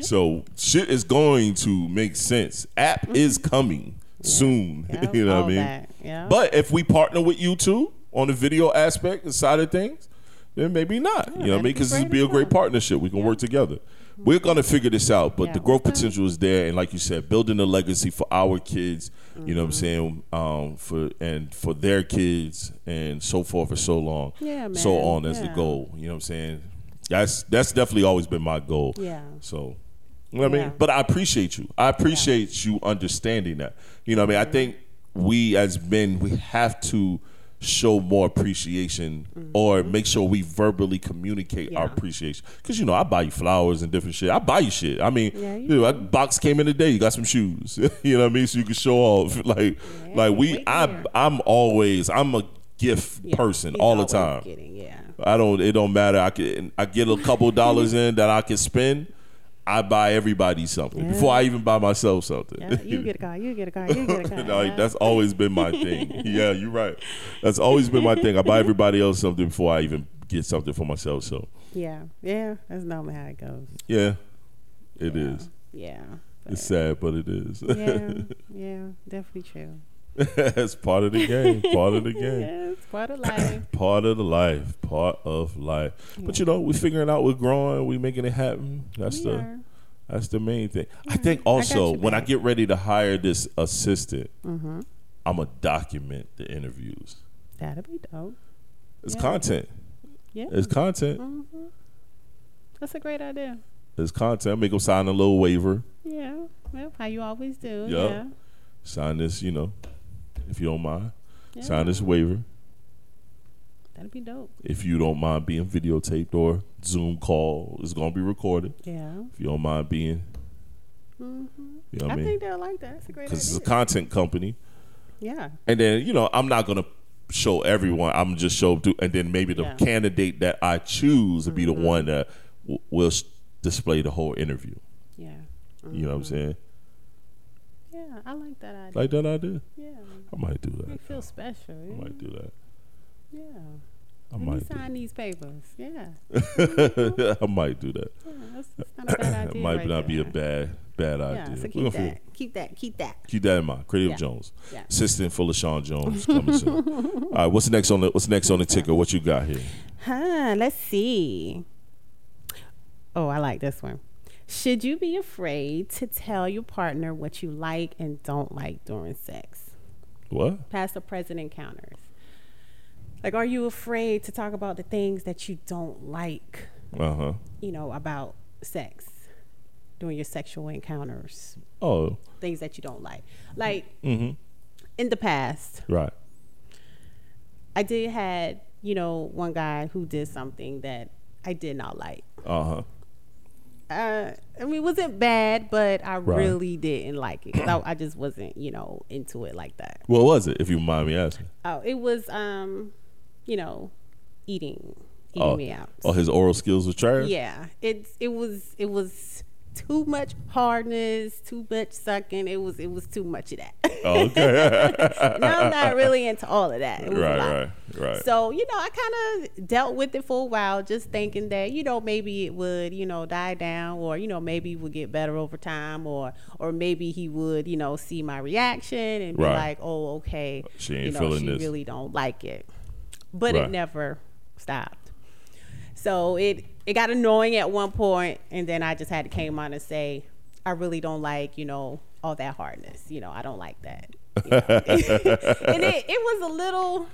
so shit is going to make sense. App is coming soon. Yeah, you know what I mean? yeah. But if we partner with you two on the video aspect and side of things, then maybe not. you know what I mean? Because this would be a great partnership. We can work together. We're gonna figure this out, but Yeah, the growth potential is there, and like you said, building a legacy for our kids. You know what I'm Mm-hmm. saying? Um, for and for their kids, and so forth for so long. Yeah, So on as the goal. You know what I'm saying? That's that's definitely always been my goal. Yeah. So, you know what I mean? But I appreciate you. I appreciate you understanding that. You know what I mean? I think we as men, we have to show more appreciation or make sure we verbally communicate our Mm-hmm. Appreciation. Because, you know, I buy you flowers and different shit. I buy you shit. I mean, Yeah, you know, that box came in today. You got some shoes. you know what I mean? So you can show off. Like, like we, I. I'm always, I'm a gift Yeah. person all the time. Getting, yeah. I don't. It don't matter. I can. I get a couple dollars in that I can spend. I buy everybody something Yeah. before I even buy myself something. Yeah, you get a car. You get a car. You get a car. No, yeah. that's always been my thing. yeah, you're right. That's always been my thing. I buy everybody else something before I even get something for myself. So yeah, yeah. That's normally how it goes. yeah, it is. Yeah. It's sad, but it is. yeah, yeah, definitely true. it's part of the game. Part of the game. Yeah, it's part of life. Part of the life. Part of life. But you know, we're figuring out. We're growing. We're making it happen. That's We the. are. That's the main thing. I think also you when I get ready to hire this assistant, Mm-hmm. I'm gonna document the interviews. That'll be dope. It's Yeah. content. Yeah, It's content. that's a great idea. It's content. Make them sign a little waiver. Yeah, Well, how you always do. Yup. Yeah. Sign this, you know, if you don't mind. yeah. Sign this waiver That'd be dope. if you don't mind being videotaped or Zoom call is gonna be recorded. Yeah. If you don't mind being, hmm you know I I mean? think they'll like that. It's a great Because it's a content company, yeah. and then you know I'm not gonna show everyone. I'm just show do, and then maybe the Yeah. Mm-hmm. candidate that I choose to be the one that w- will s- display the whole interview. Yeah. You know what I'm saying? Yeah, I like that idea. Like that idea. yeah. I might do that. it feel special. I might do that. yeah. I Let might. Do sign these papers. Yeah. I might do that. yeah that's, that's not a bad It idea. might right not be a bad bad Yeah, idea. so keep gonna feel- that. Keep that. Keep that. Keep that in mind. Creative Yeah. Jones, Yeah. assistant for LaShon Jones coming soon. All right, what's next on the What's next on the ticker? What you got here? Huh, let's see. Oh, I like this one. Should you be afraid to tell your partner what you like and don't like during sex? What? Past or present encounters. Like, are you afraid to talk about the things that you don't like, Uh huh. you know, about sex during your sexual encounters? Oh, Things that you don't like. Like, mm-hmm. in the past, Right. I did had, you know, one guy who did something that I did not like. Uh huh. uh, I mean, it wasn't bad, but I Right. really didn't like it. I, I just wasn't, you know, into it like that. What was it? If you mind me asking. Oh, it was, um, you know, eating, eating Oh, me out. oh, his oral skills were trash. Yeah, it's it was it was too much hardness, too much sucking. It was it was too much of that. Oh, okay. now I'm not really into all of that. It was a right. Right. Right. So, you know, I kind of dealt with it for a while, just thinking that, you know, maybe it would, you know, die down or, you know, maybe it would get better over time or or maybe he would, you know, see my reaction and be Right. like, oh, okay, She ain't you know, feeling she this. really don't like it. But Right. it never stopped. So it it got annoying at one point and then I just had to came on and say, I really don't like, you know, all that hardness. You know, I don't like that. you know. and it, it was a little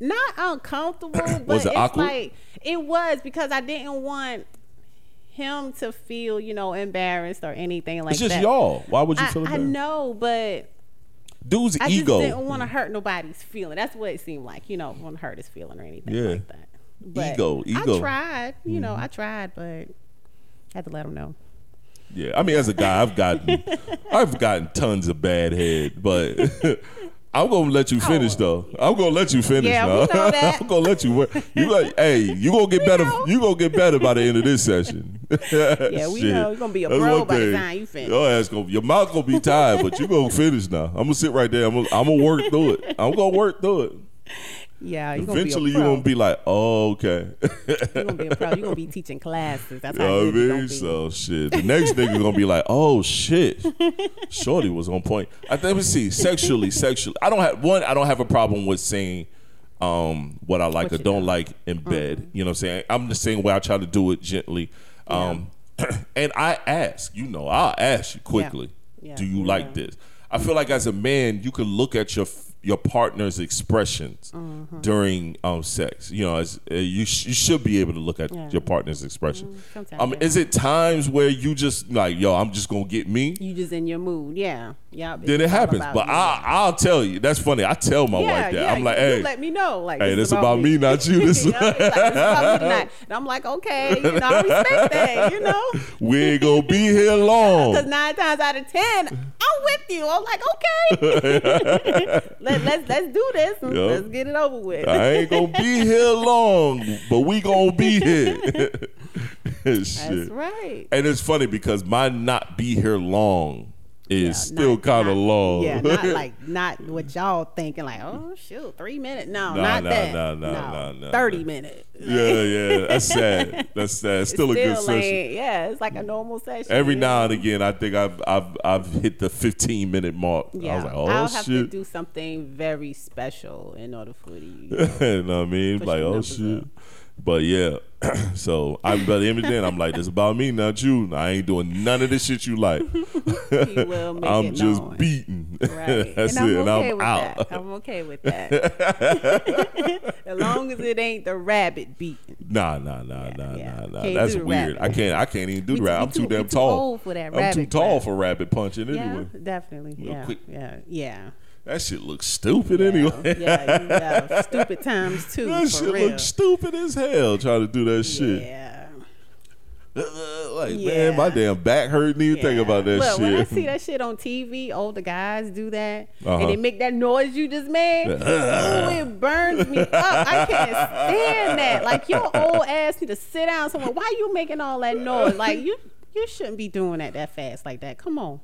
not uncomfortable, but Was it it's awkward? like it was because I didn't want him to feel, you know, embarrassed or anything like that. it's just that. y'all. Why would you I, feel I bad? know, but Dude's I ego. just didn't want to hurt nobody's feeling. That's what it seemed like. You know, want to hurt his feeling or anything Yeah. like that. But Ego, ego. Mm-hmm. I tried. You know, I tried, but I had to let him know. Yeah, I mean, as a guy, I've gotten, I've gotten tons of bad head, but I'm gonna let you finish though. I'm gonna let you finish. Yeah, now. we know that. I'm gonna let you work. You like, hey, you gonna get better. know. You gonna get better by the end of this session. yeah, we know. You're gonna be a pro by the time you finish. Your ass gonna, your mouth gonna be tired, but you gonna finish now. I'm gonna sit right there. I'm gonna, I'm gonna work through it. I'm gonna work through it. Yeah, you're Eventually, you're gonna be like, oh, okay. You're gonna be a pro. You're gonna be teaching classes. That's You how know what I mean? So shit. The next nigga gonna be like, oh shit. Shorty was on point. I think let me see. Sexually, sexually. I don't have one, I don't have a problem with saying um what I like What or don't don't. like in bed. You know what I'm saying? I'm the same way I try to do it gently. Um and I ask, you know, I'll ask you quickly. Yeah. Do you Yeah. like this? I feel like as a man, you can look at your your partner's expressions Mm-hmm. during um sex. You know, as uh, you sh- you should be able to look at Yeah. your partner's expression. sometimes, Um, is it times where you just like, yo, I'm just gonna get me? You just in your mood. Yeah, yeah. Then it happens. But you. I, I'll tell you. That's funny. I tell my yeah, wife that. yeah, I'm like, hey, let me know. Like, hey, this this about me, not you. This You know, like, this about me tonight. And I'm like, okay, you know, I respect that, you know. we ain't gonna be here long. Because nine times out of ten, I'm with you. I'm like, okay, Let, let's let's do this. Yup. Let's get it over with. I ain't gonna be here long, but we gonna be here. That's right. And it's funny because my not be here long is Yeah, still kind of long. Yeah, not like not what y'all thinking. Like, oh shoot, three minutes. No, Nah, not nah, that. nah, nah, no, nah, nah, thirty nah. minutes. yeah, yeah. That's sad. That's sad. It's still a good Still session. Yeah, it's like a normal session. Every you now and again, I think I've I've I've hit the 15 minute mark. Yeah, I was like, oh I'll have to do something very special in order for you. you know what I mean? Like, oh shit. up. But yeah, so I by the end of the day, I'm like, this about me, not you. I ain't doing none of this shit you like. I'm just known. beating. Right. That's and I'm it. And I'm out. that. I'm okay with that. as long as it ain't the rabbit beating. Nah, nah, nah, Yeah, nah, yeah. nah, nah. Can't That's weird. I can't. I can't even do We the rabbit. I'm too damn too tall. for that I'm too tall crap. for rabbit punching Yeah, anyway. definitely. Real Yeah, yeah, yeah. That shit looks stupid Yeah, anyway. yeah, you have stupid times too. that shit real. looks stupid as hell trying to do that shit. Yeah. Like Yeah. man, my damn back hurt. Need to think about that Look, when I shit. see that shit on TV, older guys do that, Uh-huh. and they make that noise you just made. Ooh, it burns me up. I can't stand that. Like your old ass need to sit down somewhere. Why you making all that noise? Like you, you shouldn't be doing that that fast like that. Come on.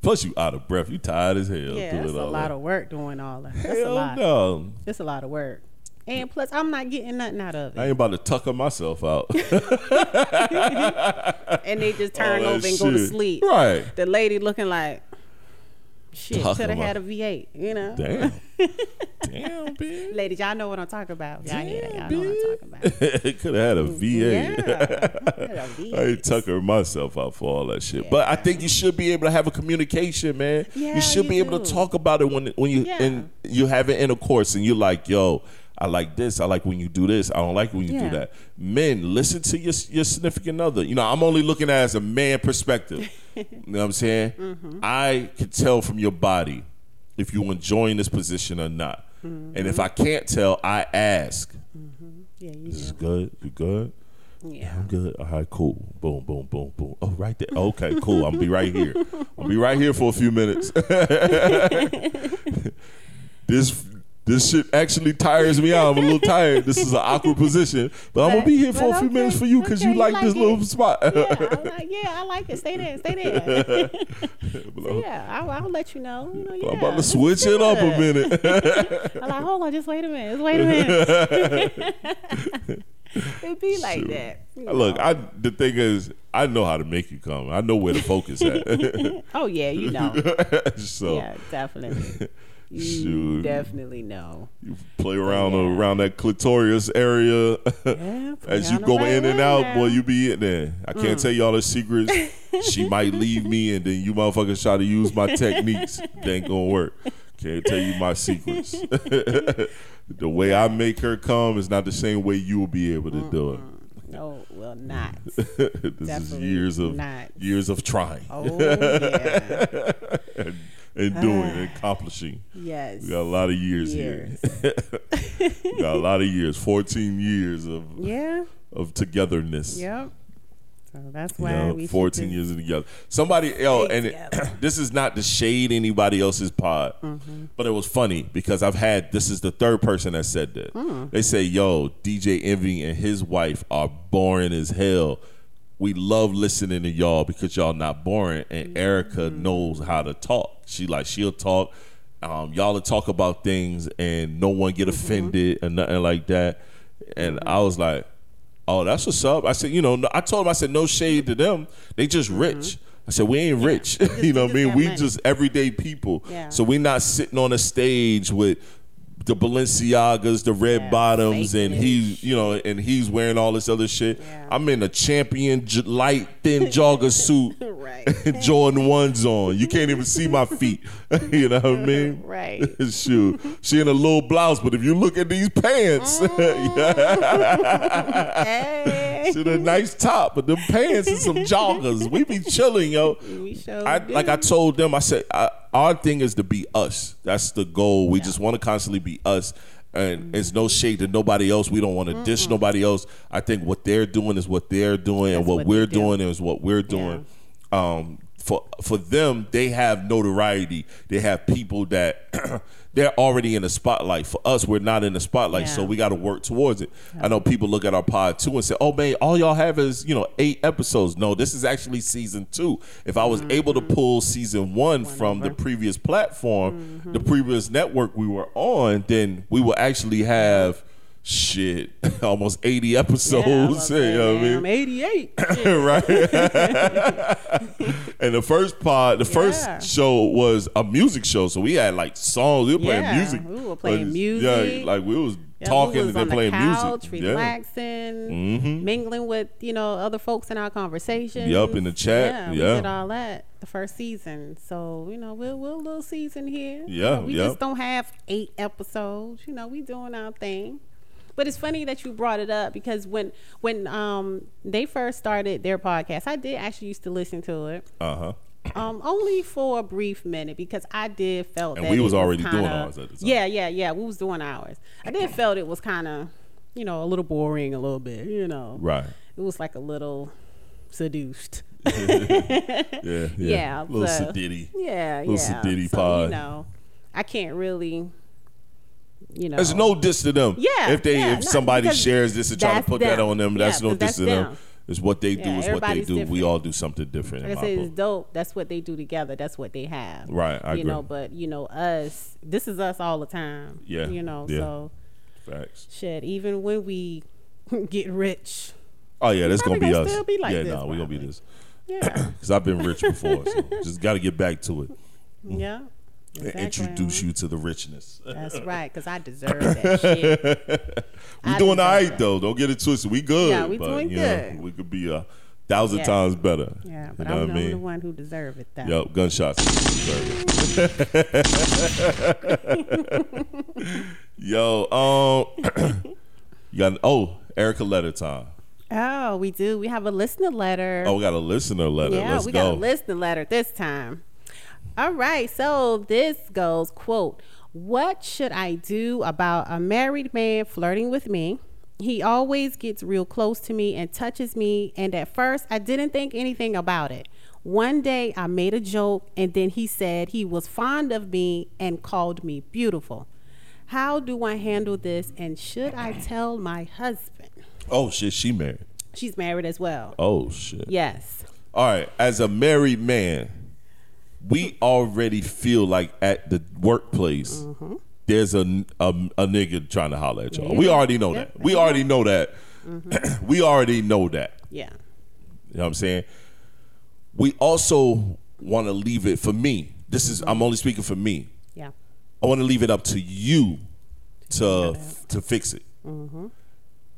Plus, you out of breath. You tired as hell. Yeah, that's a lot that. of work doing all that. That's a Hell lot. no. That's a lot of work. And plus, I'm not getting nothing out of it. I ain't about to tucker myself out. And they just turn over and go to sleep. Right. The lady looking like, shit, should have had a V8, you know? Damn. Damn, bitch. Ladies, y'all know what I'm talking about. Y'all hear that? Y'all know what I'm talking about. It could have had a V8. Yeah. I V8. ain't tucker myself out for all that shit. But I think you should be able to have a communication, man. Yeah, you should you be able to talk about it when when you Yeah. and you have an intercourse and you're like, yo, I like this. I like when you do this. I don't like when you Yeah. do that. Men, listen to your your significant other. You know, I'm only looking at it as a man perspective. you know what I'm saying? Mm-hmm. I can tell from your body if you're enjoying this position or not. Mm-hmm. And if I can't tell, I ask. Yeah, you This is do. good. You good? Yeah. I'm good. All right, cool. Boom, boom, boom, boom. Oh, right there. Okay, cool. I'm be right here. I'll be right here for a few minutes. this this shit actually tires me out. I'm a little tired. This is an awkward position, but I'm gonna be here for a few okay, minutes for you because okay, you like, like this it. little spot. Yeah, I'm like, yeah, I like it. Stay there, stay there. Uh, so yeah, I'll, I'll let you know. You know, yeah, I'm about to switch it up a minute. I'm like, hold on, just wait a minute, just wait a minute. It'd be like Shoot. that. you Look. I the thing is, I know how to make you come. I know where to focus at. oh yeah, you know. so yeah, definitely. You definitely know. you play around Yeah. around that clitorius area. Yeah, As you go in and out, boy, you be in there. I Mm. can't tell you all the secrets. she might leave me, and then you motherfuckers try to use my techniques. They ain't gonna work. Can't tell you my secrets. the way I make her come is not the same way you will be able to do it. No, well, not. this is years of not. years of trying Oh yeah, and, doing and accomplishing. yes. We got a lot of years, Years. here. we got a lot of years. Fourteen years of Yeah. of togetherness. Yep. So that's You why know, we 14 just- years together. Somebody, Stay and it, this is not to shade anybody else's pod, Mm-hmm. but it was funny because I've had this is the third person that said that. Mm. They say, yo, DJ Envy and his wife are boring as hell. We love listening to y'all because y'all not boring, and Erica Mm-hmm. knows how to talk. She like she'll talk. Um, y'all will talk about things and no one get Mm-hmm. offended and nothing like that. And I was like, Oh, that's what's up. I said, you know, I told him, I said, no shade to them. They just rich. I said, we ain't rich. you know what I Mm-hmm. mean? We money. just everyday people. Yeah. So we not sitting on a stage with the Balenciagas, the red Yeah, bottoms, and he's, you know, and he's wearing all this other shit. Yeah. I'm in a champion j- light thin jogger suit. Right. Jordan ones on. You can't even see my feet. you know what I mean? Right. Shoot. She in a little blouse, but if you look at these pants, mm. Hey. to the nice top, but them pants and some joggers. We be chilling, yo. We sure I, do. like I told them, I said I, our thing is to be us. That's the goal. We just want to constantly be us. And it's no shade to nobody else. We don't want to dish nobody else. I think what they're doing is what they're doing, and what, what we're do. doing is what we're doing. Um, for for them, they have notoriety. They have people that they're already in the spotlight. For us, we're not in the spotlight, so we got to work towards it. I know people look at our pod too and say, "Oh man, all y'all have is you know eight episodes." No, this is actually season two. If I was able to mm-hmm. pull season one from the previous platform, the mm-hmm. previous network we were on, then we will actually have shit almost eighty Yeah, I episodes. you know what I mean? I'm 88. right? and the first pod, the Yeah. first show was a music show, so we had like songs. We were playing Yeah, music. we were playing music. Yeah, like we was Yeah, talking we was and then the playing couch, music. Yeah. relaxing, Mhm. mingling with you know other folks in our conversation. Yup, in the chat, Yeah, yeah. we did all that the first season. So you know we're we're a little season here. You Yeah, know, we yeah. just don't have eight episodes. You know we doing our thing. But it's funny that you brought it up because when when um they first started their podcast, I did actually used to listen to it. Uh huh. Um, only for a brief minute because I did felt And that we was already kinda, doing ours at the time. Yeah, yeah, yeah. We was doing ours. I did felt it was kind of, you know, a little boring, a little bit. You know, Right. it was like a little seduced. Yeah. Yeah. Yeah, Little so- sedity. Yeah, Little yeah. sedity so, pod. You know, I can't really. You know, There's no diss to them. Yeah, If they yeah, if somebody shares this and try to put that on them, that's Yeah, no diss to them. them. It's what they do Yeah, is what they do. We all do something different. in Like I say, it's dope. That's what they do together. That's what they have. Right, I you agree. know, but you know, us. This is us all the time. Yeah, You know, yeah. so Facts. shit. Even when we get rich, Oh yeah, that's gonna be gonna us. still be like yeah, no, we gonna be this. yeah, Because I've been rich before, so just got to get back to it. yeah. Exactly. introduce you to the richness. That's right, because I deserve that shit. we I doing all right though. Don't get it twisted. We good. Yeah, we but, doing you know, good. we could be a thousand Yeah. times better. Yeah, you but know I'm, I I'm mean? the one who deserve it. Though. Yep, gunshots. Yo, um, you got oh Erica letter time. Oh, we do. We have a listener letter. Oh, we got a listener letter. Yeah, Let's we go. got a listener letter this time. All right, so this goes quote, "What should I do about a married man flirting with me? He always gets real close to me and touches me, and at first I didn't think anything about it. One day I made a joke and then he said he was fond of me and called me beautiful. How do I handle this and should I tell my husband?" oh shit, she married. She's married as well. Oh shit. Yes. All right, as a married man, we already feel like at the workplace there's a, a a nigga trying to holler at y'all. Yeah. We already know Yeah, that. We already know that. we already know that. Yeah. You know what I'm saying? We also want to leave it for me. This is I'm only speaking for me. Yeah. I want to leave it up to you to to fix it. Mm-hmm.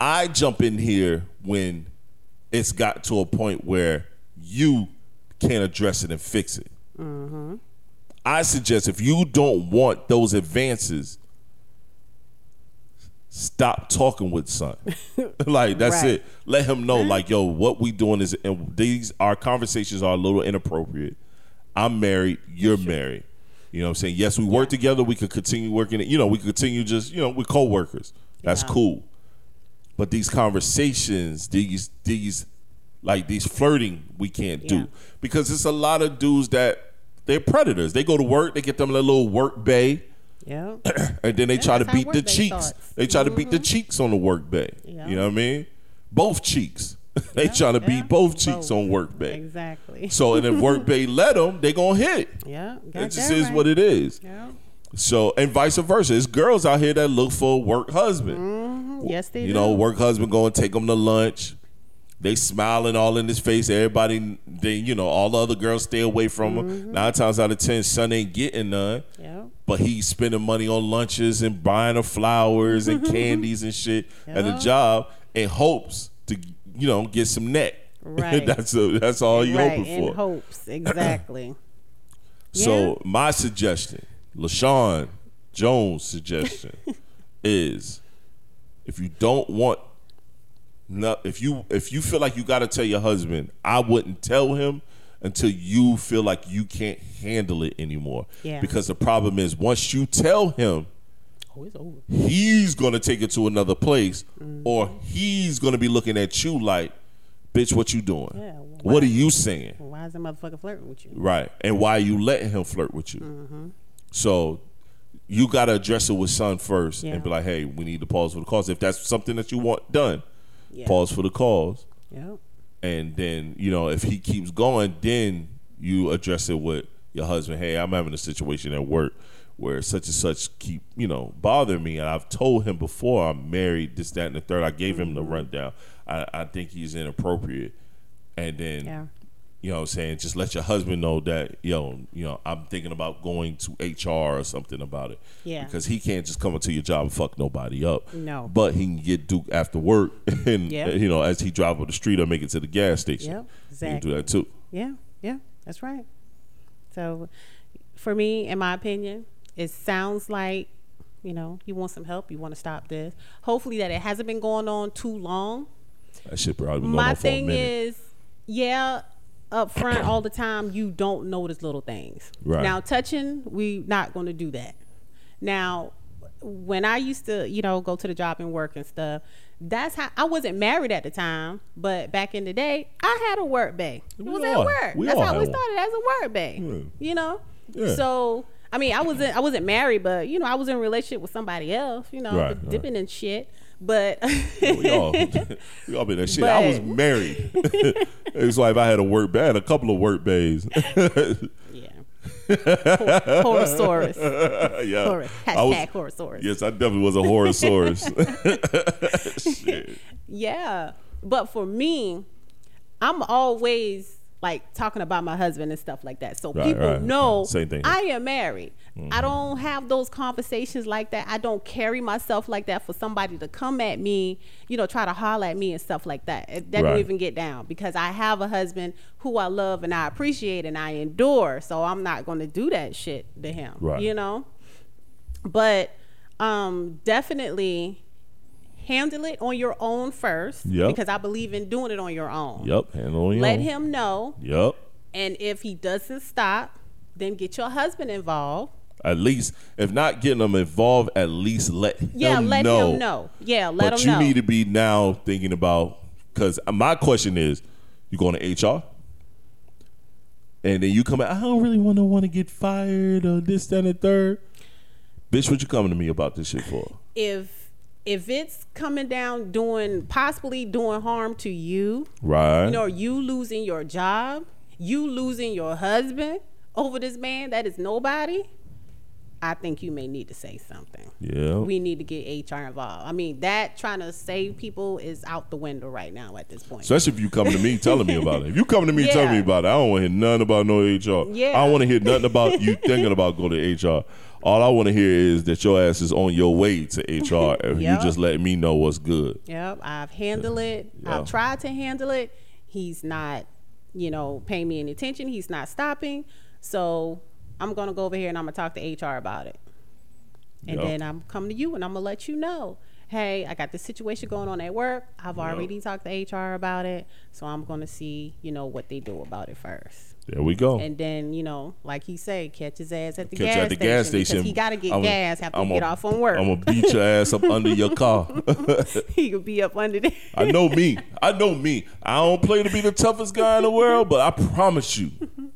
I jump in here when it's got to a point where you can't address it and fix it. Mm-hmm. I suggest if you don't want those advances, stop talking with son. like that's Right. it. Let him know, like, yo, what we doing is, and these our conversations are a little inappropriate. I'm married. You're married. You know what I'm saying? Yes, we work together. We could continue working. You know, we could continue just, you know, we're co-workers. That's Yeah. cool. But these conversations, these these like these flirting, we can't Yeah. do because it's a lot of dudes that they're predators. They go to work, they get them in a little work bay, Yeah. and then they try to beat the cheeks. starts. They try to beat the cheeks on the work bay. Yeah. You know what I mean? Both cheeks. they Yeah, try to yeah. beat both cheeks Both. on work bay. Exactly. So and if work bay let them, they gonna hit. Yeah. It just is what it is. Yeah. So and vice versa. It's girls out here that look for a work husband. Mm-hmm. Yes, they You do. know, work husband going to take them to lunch. They smiling all in his face. Everybody, they you know, all the other girls stay away from him. Mm-hmm. Nine times out of ten, son ain't getting none. Yeah. But he's spending money on lunches and buying her flowers and candies and shit at the job in hopes to you know get some neck. Right. that's a, that's all you right. hoping In for. hopes. Exactly. So my suggestion, LaShon Jones' suggestion is if you don't want no, if you if you feel like you gotta tell your husband, I wouldn't tell him until you feel like you can't handle it anymore. Yeah. Because the problem is once you tell him oh, it's over. he's gonna take it to another place Mm. or he's gonna be looking at you like, bitch, what you doing? Yeah, what are you saying? Why is the motherfucker flirting with you? Right. And why are you letting him flirt with you. Mm-hmm. So you got to address it with son first Yeah. and be like, hey, we need to pause for the cause. If that's something that you want done, Yeah. pause for the cause. Yeah. And then, you know, if he keeps going, then you address it with your husband. Hey, I'm having a situation at work where such and such keep, you know, bothering me. And I've told him before I'm married, this, that, and the third. I gave him Mm-hmm. the rundown. I, I think he's inappropriate. And then Yeah. You know what I'm saying? Just let your husband know that, yo, you know, I'm thinking about going to HR or something about it. Yeah. Because he can't just come into your job and fuck nobody up. No. But he can get Duke after work and, Yeah. you know, as he drive up the street or make it to the gas station. Yep, He can do that too. Yeah, yeah, that's right. So, for me, in my opinion, it sounds like You know, you want some help. You want to stop this. Hopefully that it hasn't been going on too long. That shit probably been going My on for a thing minute. is, yeah, up front all the time, you don't notice little things. Right. Now, touching, we not going to do that. Now, when I used to, you know, go to the job and work and stuff, that's how I wasn't married at the time, but back in the day, I had a work bay. It We was all- at work. we That's how we had one. started as a work bay. Yeah. You know? Yeah. So I mean, I wasn't I wasn't married, but you know, I was in a relationship with somebody else, you know, Right, right. dipping in shit. But we all we all been that shit. I was married. it's like I had a work had a couple of work bays. yeah. Hor- Horosaurus. yeah. Hor- I was- hashtag Horosaurus. Yes, I definitely was a Horosaurus. Shit. Yeah. But for me, I'm always like talking about my husband and stuff like that. So Right, people right. know Same thing. Mm-hmm. I am married. I don't have those conversations like that. I don't carry myself like that for somebody to come at me, you know, try to holler at me and stuff like that. It- That Right. don't even get down because I have a husband who I love and I appreciate and I endure. So I'm not going to do that shit to him. Right. You know? But um definitely handle it on your own first Yep. because I believe in doing it on your own. Yep. Handle on your Let own. him know, Yep. and if he doesn't stop, then get your husband involved. At least, if not getting them involved, at least let him Yeah, let know. him know. Yeah, let but him know. But you need to be now thinking about because my question is, you going to HR, and then you come out. I don't really want to want to get fired or this, that, and third. Bitch, what you coming to me about this shit for? if if it's coming down doing possibly doing harm to you, Right. you know, you losing your job, you losing your husband over this man that is nobody, I think you may need to say something. yeah. We need to get HR involved. I mean, that trying to save people is out the window right now at this point. Especially if you come to me telling me about it. If you come to me Yeah. telling me about it, I don't want to hear nothing about no HR. Yeah. I don't want to hear nothing about you thinking about going to HR. All I want to hear is that your ass is on your way to HR and Yep. you just let me know what's good. Yep, I've handled it. Yeah. I've tried to handle it. He's not, you know, paying me any attention. He's not stopping. So I'm gonna go over here and I'm gonna talk to HR about it. And Yep. then I'm coming to you and I'm gonna let you know. Hey, I got this situation going on at work. I've already talked to HR about it. So I'm gonna see, you know, what they do about it first. There we go. And then, you know, like he said, catch his ass at the, Catch gas, you at the gas station station. because he gotta get I'ma- gas after he get off from work. I'm gonna beat your ass up under your car. he could be up under there. I know me. I know me. I don't play to be the toughest guy in the world, but I promise you, I'm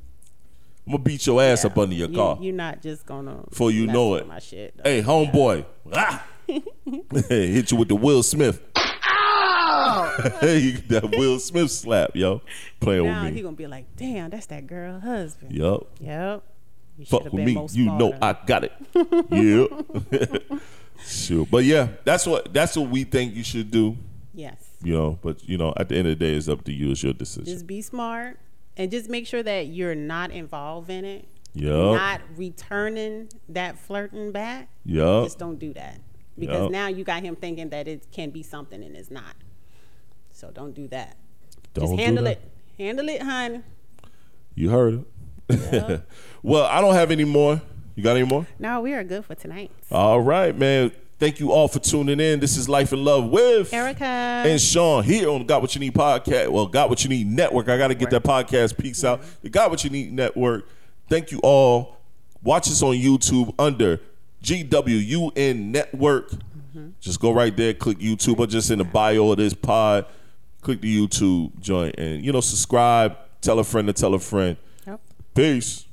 gonna beat your ass up under your You- car. You're not just gonna. For you know it. My shit. Hey, homeboy. Ah! Hit you with the Will Smith. Ah! hey, that Will Smith slap, yo. Playing now with he gonna be like, "Damn, that's that girl husband." Yup. Yep. You Fuck with been me. You know. I got it. yeah. sure. But yeah, that's what that's what we think you should do. Yes. You know, but you know, at the end of the day, it's up to you. It's your decision. Just be smart and just make sure that you're not involved in it. Yeah. Not returning that flirting back. Yeah. Just don't do that because Yup. now you got him thinking that it can be something and it's not. So don't do that. Don't just handle it. Handle it, honey. You heard it. well, I don't have any more. You got any more? No, we are good for tonight. All right, man. Thank you all for tuning in. This is Life and Love with Erica. and Sean here on Got What You Need podcast. Well, Got What You Need network. I got to get that podcast piece out. Mm-hmm. The Got What You Need network. Thank you all. Watch us on YouTube under GWUN network. Just go right there, click YouTube, or just in the bio of this pod, click the YouTube joint, and you know subscribe. Tell a friend to tell a friend. Yep. Peace.